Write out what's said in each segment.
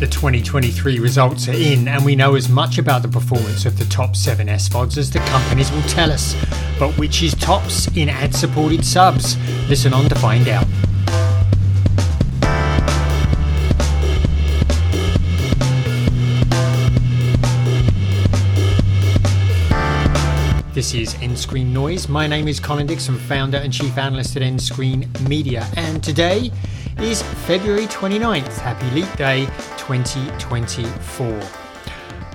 The 2023 results are in, and we know as much about the performance of the top 7 SVODs as the companies will tell us. But which is tops in ad supported subs? Listen on to find out. This is nScreenNoise. My name is Colin Dixon, founder and chief analyst at nScreenMedia, and today is February 29th. Happy Leap Day 2024.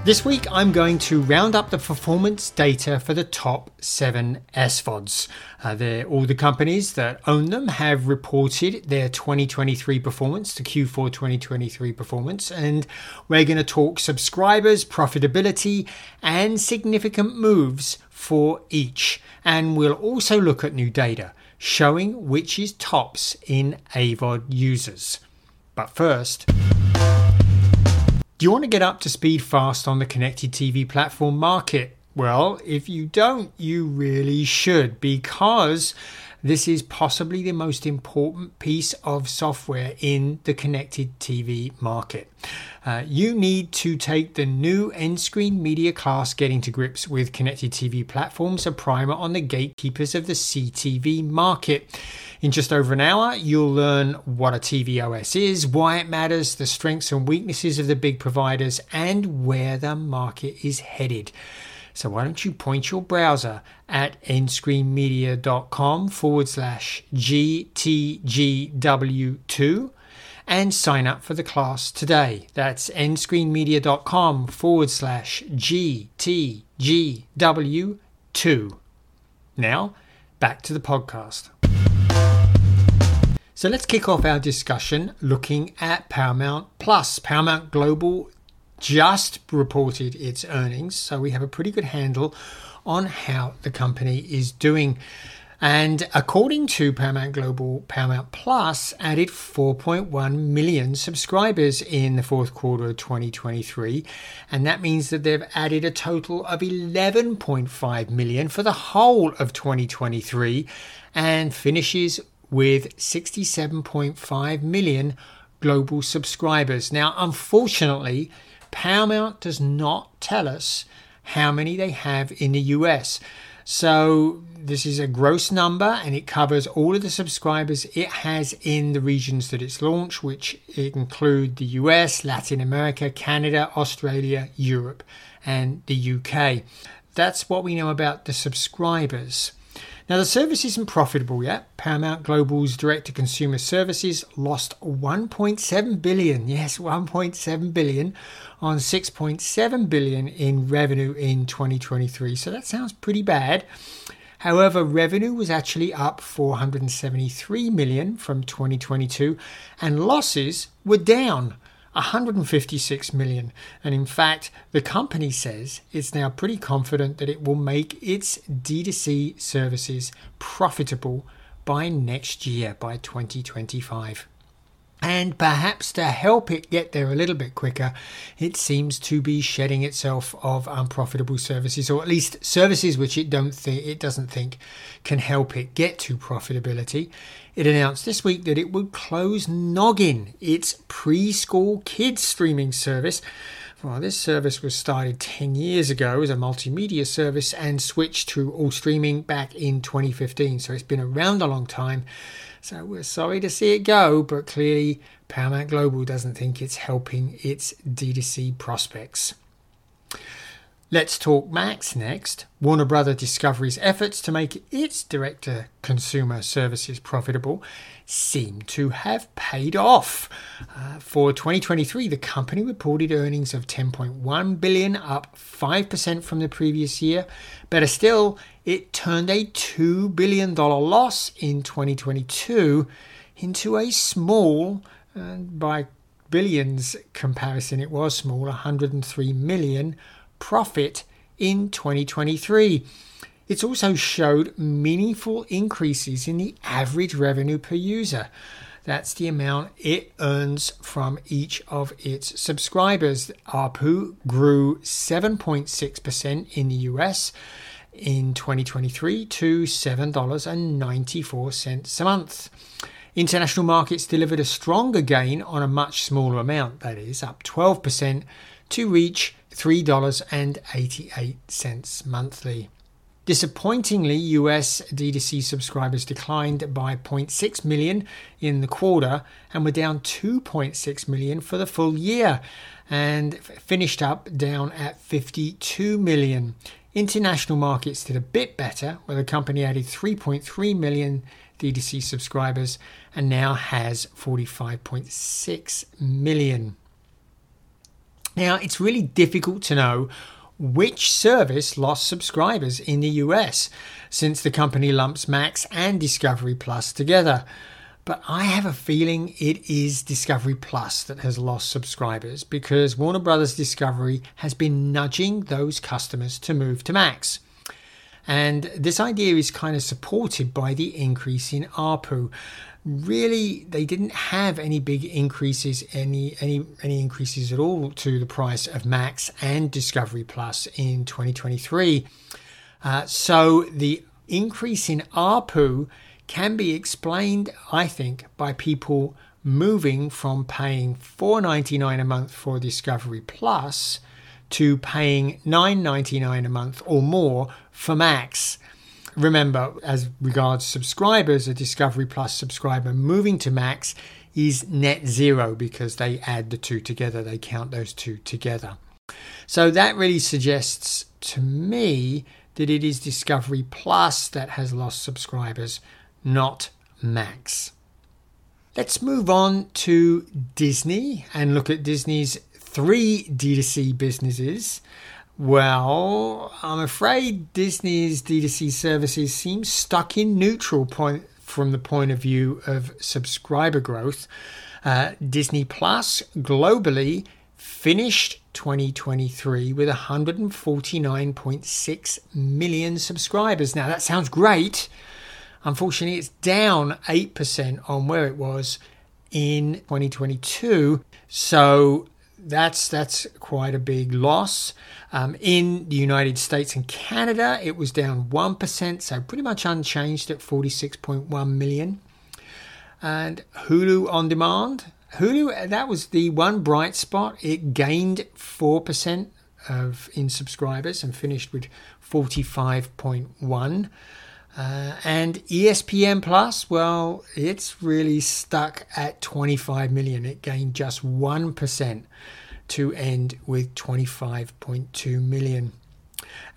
This week, I'm going to round up the performance data for the top seven SVODs. Uh, all the companies that own them have reported their 2023 performance, the Q4 2023 performance, and we're going to talk subscribers, profitability, and significant moves for each. And we'll also look at new data showing which is tops in AVOD users. But first, do you want to get up to speed fast on the connected TV platform market? Well, if you don't, you really should because this is possibly the most important piece of software in the connected TV market. Uh, you need to take the new nScreenMedia class Getting to Grips with Connected TV Platforms, a primer on the gatekeepers of the CTV market. In just over an hour, you'll learn what a TV OS is, why it matters, the strengths and weaknesses of the big providers, and where the market is headed. So why don't you point your browser at nscreenmedia.com forward slash GTGW2 and sign up for the class today. That's nscreenmedia.com forward slash GTGW2. Now, back to the podcast. So let's kick off our discussion looking at Paramount Plus. Paramount Global just reported its earnings, so we have a pretty good handle on how the company is doing. And according to Paramount Global, Paramount Plus added 4.1 million subscribers in the fourth quarter of 2023. And that means that they've added a total of 11.5 million for the whole of 2023 and finishes with 67.5 million global subscribers. Now, unfortunately, Paramount does not tell us how many they have in the US. So this is a gross number and it covers all of the subscribers it has in the regions that it's launched, which include the US, Latin America, Canada, Australia, Europe, and the UK. That's what we know about the subscribers. Now, the service isn't profitable yet. Paramount Global's direct to consumer services lost 1.7 billion, yes, 1.7 billion on 6.7 billion in revenue in 2023. So that sounds pretty bad. However, revenue was actually up 473 million from 2022 and losses were down 156 million. And in fact, the company says it's now pretty confident that it will make its D2C services profitable by next year, by 2025. And perhaps to help it get there a little bit quicker, it seems to be shedding itself of unprofitable services, or at least services which it don't it doesn't think can help it get to profitability. It announced this week that it would close Noggin, its preschool kids streaming service. Well, this service was started 10 years ago as a multimedia service and switched to all streaming back in 2015. So it's been around a long time. So we're sorry to see it go, but clearly Paramount Global doesn't think it's helping its D2C prospects. Let's talk Max next. Warner Brother Discovery's efforts to make its direct to consumer services profitable seem to have paid off. Uh, for 2023, the company reported earnings of 10.1 billion, up 5% from the previous year. Better still, it turned a $2 billion loss in 2022 into a small, and by billions comparison, it was small, 103 million profit in 2023. It's also showed meaningful increases in the average revenue per user. That's the amount it earns from each of its subscribers. ARPU grew 7.6% in the US in 2023 to $7.94 a month. International markets delivered a stronger gain on a much smaller amount, that is, up 12% to reach $3.88 monthly. Disappointingly, US D2C subscribers declined by 0.6 million in the quarter and were down 2.6 million for the full year and finished up down at 52 million. International markets did a bit better, where the company added 3.3 million D2C subscribers and now has 45.6 million. Now, it's really difficult to know which service lost subscribers in the US since the company lumps Max and Discovery Plus together. But I have a feeling it is Discovery Plus that has lost subscribers because Warner Brothers Discovery has been nudging those customers to move to Max. And this idea is kind of supported by the increase in ARPU really they didn't have any big increases any any any increases at all to the price of max and discovery plus in 2023 uh, so the increase in arpu can be explained i think by people moving from paying $4.99 a month for discovery plus to paying $9.99 a month or more for max Remember, as regards subscribers, a Discovery Plus subscriber moving to Max is net zero because they add the two together, they count those two together. So that really suggests to me that it is Discovery Plus that has lost subscribers, not Max. Let's move on to Disney and look at Disney's three D2C businesses. Well, I'm afraid Disney's D2C services seem stuck in neutral point from the point of view of subscriber growth. Uh, Disney Plus globally finished 2023 with 149.6 million subscribers. Now, that sounds great. Unfortunately, it's down 8% on where it was in 2022. So that's that's quite a big loss. Um, in the United States and Canada, it was down one percent, so pretty much unchanged at forty six point one million. And Hulu on demand, Hulu that was the one bright spot. It gained four percent of in subscribers and finished with forty five point one. Uh, and ESPN Plus, well, it's really stuck at 25 million. It gained just 1% to end with 25.2 million.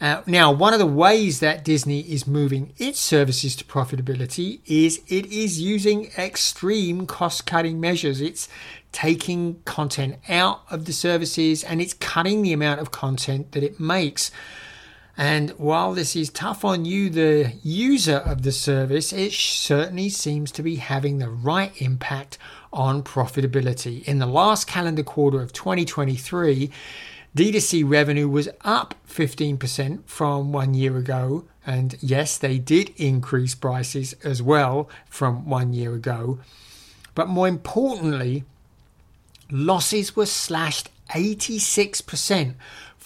Uh, now, one of the ways that Disney is moving its services to profitability is it is using extreme cost cutting measures. It's taking content out of the services and it's cutting the amount of content that it makes. And while this is tough on you, the user of the service, it certainly seems to be having the right impact on profitability. In the last calendar quarter of 2023, D2C revenue was up 15% from one year ago. And yes, they did increase prices as well from one year ago. But more importantly, losses were slashed 86%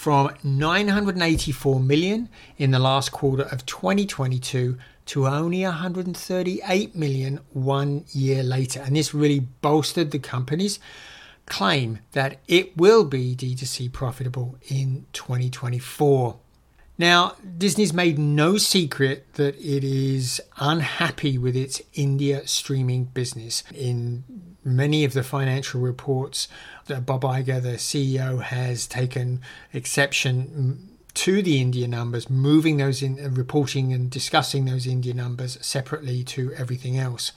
from 984 million in the last quarter of 2022 to only 138 million one year later. And this really bolstered the company's claim that it will be D2C profitable in 2024. Now, Disney's made no secret that it is unhappy with its India streaming business. In many of the financial reports, Bob Iger, the CEO, has taken exception to the India numbers, moving those in, uh, reporting and discussing those India numbers separately to everything else.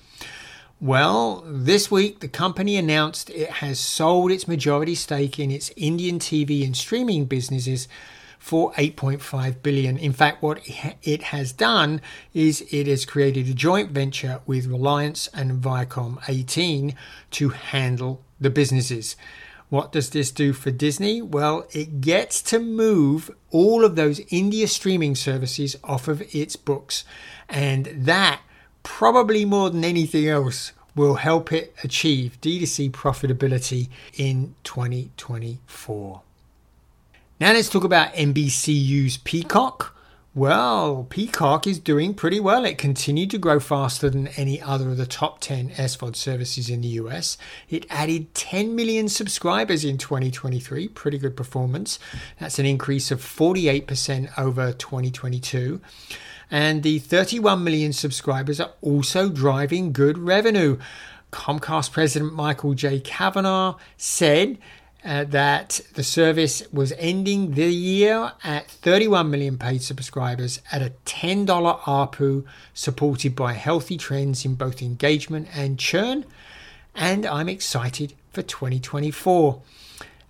Well, this week the company announced it has sold its majority stake in its Indian TV and streaming businesses for 8.5 billion. In fact, what it has done is it has created a joint venture with Reliance and Viacom 18 to handle the businesses. What does this do for Disney? Well, it gets to move all of those India streaming services off of its books. And that, probably more than anything else, will help it achieve D2C profitability in 2024. Now let's talk about NBCU's Peacock, Well, Peacock is doing pretty well. It continued to grow faster than any other of the top 10 SVOD services in the US. It added 10 million subscribers in 2023, pretty good performance. That's an increase of 48% over 2022. And the 31 million subscribers are also driving good revenue. Comcast President Michael J. Cavanagh said uh, that the service was ending the year at 31 million paid subscribers at a $10 ARPU, supported by healthy trends in both engagement and churn. And I'm excited for 2024.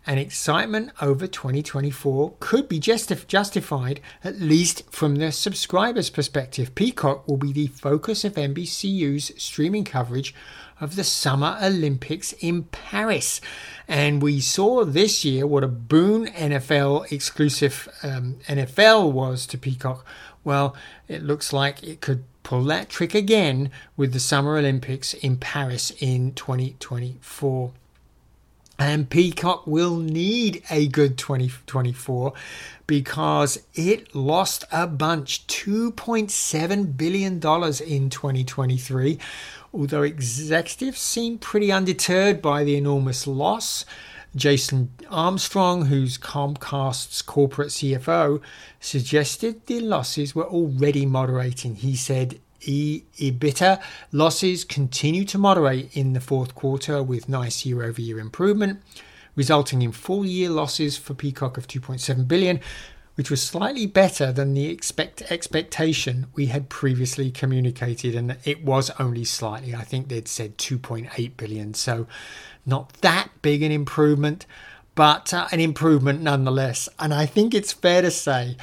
And excitement over 2024 could be justif- justified, at least from the subscribers' perspective. Peacock will be the focus of NBCU's streaming coverage of the Summer Olympics in Paris. And we saw this year what a boon NFL exclusive um, NFL was to Peacock. Well, it looks like it could pull that trick again with the Summer Olympics in Paris in 2024. And Peacock will need a good 2024 because it lost a bunch $2.7 billion in 2023 although executives seem pretty undeterred by the enormous loss. Jason Armstrong, who's Comcast's corporate CFO, suggested the losses were already moderating. He said EBITDA losses continue to moderate in the fourth quarter with nice year over year improvement, resulting in full year losses for Peacock of 2.7 billion, which was slightly better than the expect expectation we had previously communicated, and it was only slightly. I think they'd said 2.8 billion, so not that big an improvement, but uh, an improvement nonetheless. And I think it's fair to say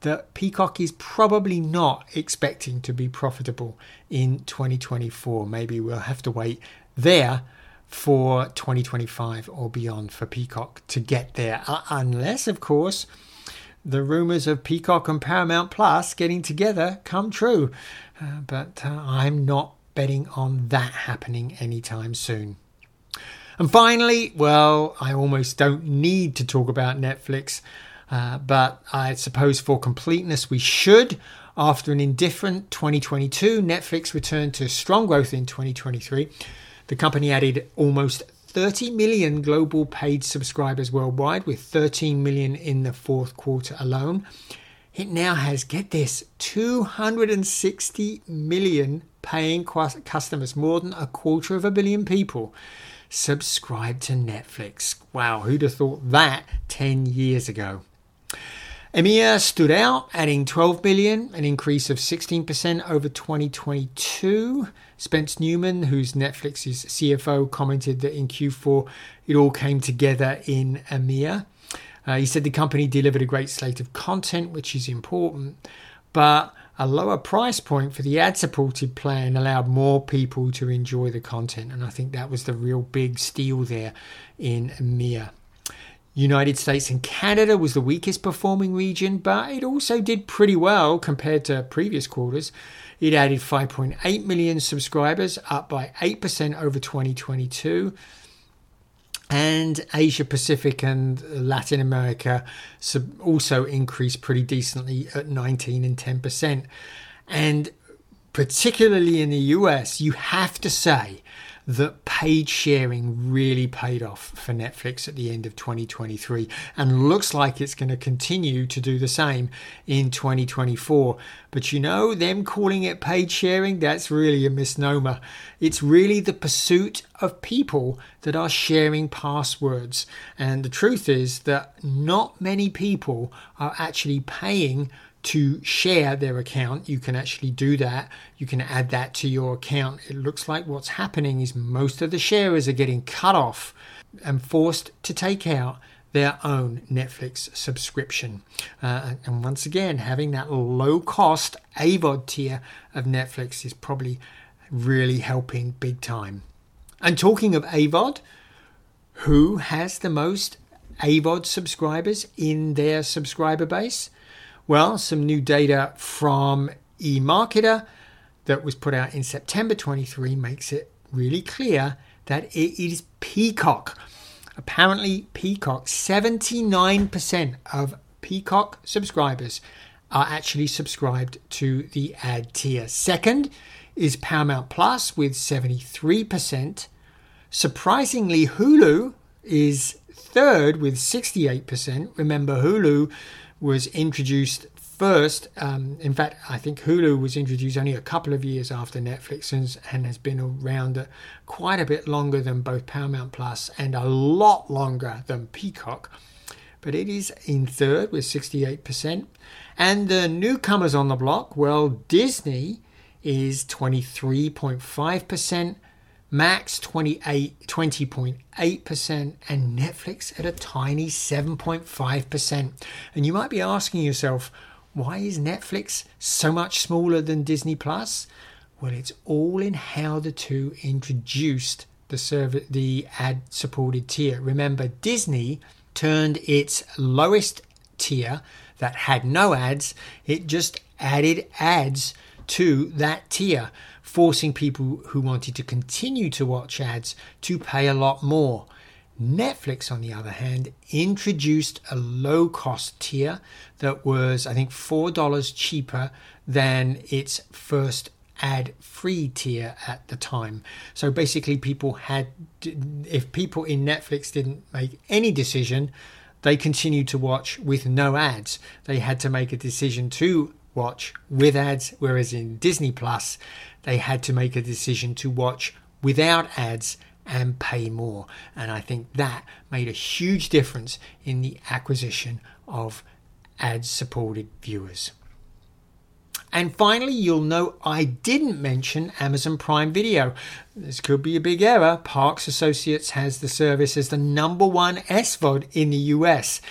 that Peacock is probably not expecting to be profitable in 2024. Maybe we'll have to wait there for 2025 or beyond for Peacock to get there, uh, unless, of course the rumors of Peacock and Paramount Plus getting together come true. Uh, but uh, I'm not betting on that happening anytime soon. And finally, well, I almost don't need to talk about Netflix, uh, but I suppose for completeness we should. After an indifferent 2022, Netflix returned to strong growth in 2023. The company added almost 30 million global paid subscribers worldwide, with 13 million in the fourth quarter alone. It now has, get this, 260 million paying customers, more than a quarter of a billion people subscribe to Netflix. Wow, who'd have thought that 10 years ago? EMEA stood out, adding 12 billion, an increase of 16% over 2022. Spence Neumann, who's Netflix's CFO, commented that in Q4 it all came together in EMEA. Uh, he said the company delivered a great slate of content, which is important, but a lower price point for the ad supported plan allowed more people to enjoy the content. And I think that was the real big steal there in EMEA. United States and Canada was the weakest performing region, but it also did pretty well compared to previous quarters. It added 5.8 million subscribers, up by 8% over 2022. And Asia Pacific and Latin America also increased pretty decently at 19 and 10%. And particularly in the US, you have to say that paid sharing really paid off for Netflix at the end of 2023 and looks like it's going to continue to do the same in 2024. But you know, them calling it paid sharing, that's really a misnomer. It's really the pursuit of people that are sharing passwords. And the truth is that not many people are actually paying to share their account, you can actually do that. You can add that to your account. It looks like what's happening is most of the sharers are getting cut off and forced to take out their own Netflix subscription. Uh, and once again, having that low cost AVOD tier of Netflix is probably really helping big time. And talking of AVOD, who has the most AVOD subscribers in their subscriber base? Well, some new data from eMarketer that was put out in September 23 makes it really clear that it is Peacock. Apparently, Peacock, 79% of Peacock subscribers are actually subscribed to the ad tier. Second is Paramount Plus with 73%. Surprisingly, Hulu is third with 68%. Remember, Hulu was introduced first. Um, in fact, I think Hulu was introduced only a couple of years after Netflix and, and has been around quite a bit longer than both Paramount Plus and a lot longer than Peacock. But it is in third with 68%. And the newcomers on the block, well, Disney is 23.5%. Max 28, 20.8%, and Netflix at a tiny 7.5%. And you might be asking yourself, why is Netflix so much smaller than Disney Plus? Well, it's all in how the two introduced the serv- the ad supported tier. Remember, Disney turned its lowest tier that had no ads, it just added ads to that tier forcing people who wanted to continue to watch ads to pay a lot more. Netflix, on the other hand, introduced a low cost tier that was, I think, $4 cheaper than its first ad free tier at the time. So basically, people had, if people in Netflix didn't make any decision, they continued to watch with no ads. They had to make a decision to watch with ads, whereas in Disney Plus, they had to make a decision to watch without ads and pay more. And I think that made a huge difference in the acquisition of ad supported viewers. And finally, you'll know I didn't mention Amazon Prime Video. This could be a big error. Parks Associates has the service as the number one SVOD in the US.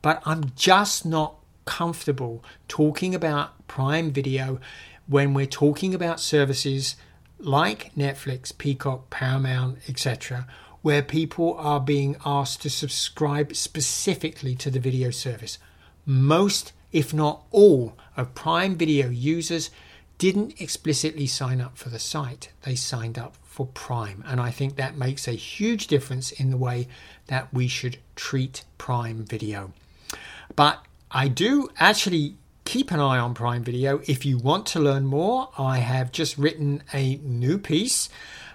But I'm just not comfortable talking about Prime Video when we're talking about services like Netflix, Peacock, Paramount, etc., where people are being asked to subscribe specifically to the video service. Most, if not all, of Prime Video users didn't explicitly sign up for the site, they signed up for Prime. And I think that makes a huge difference in the way that we should treat Prime Video. But I do actually keep an eye on Prime Video. If you want to learn more, I have just written a new piece.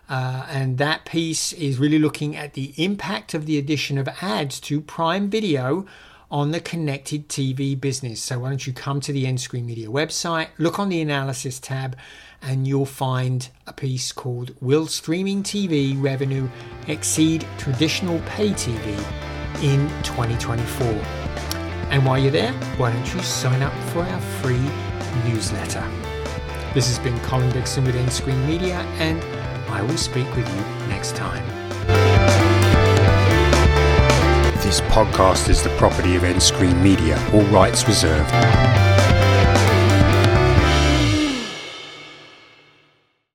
Uh, and that piece is really looking at the impact of the addition of ads to Prime Video on the connected TV business. So, why don't you come to the nScreenMedia website, look on the analysis tab, and you'll find a piece called Will Streaming TV Revenue Exceed Traditional Pay TV in 2024? And while you're there, why don't you sign up for our free newsletter? This has been Colin Dixon with nScreenMedia, and I will speak with you next time. This podcast is the property of nScreenMedia, all rights reserved.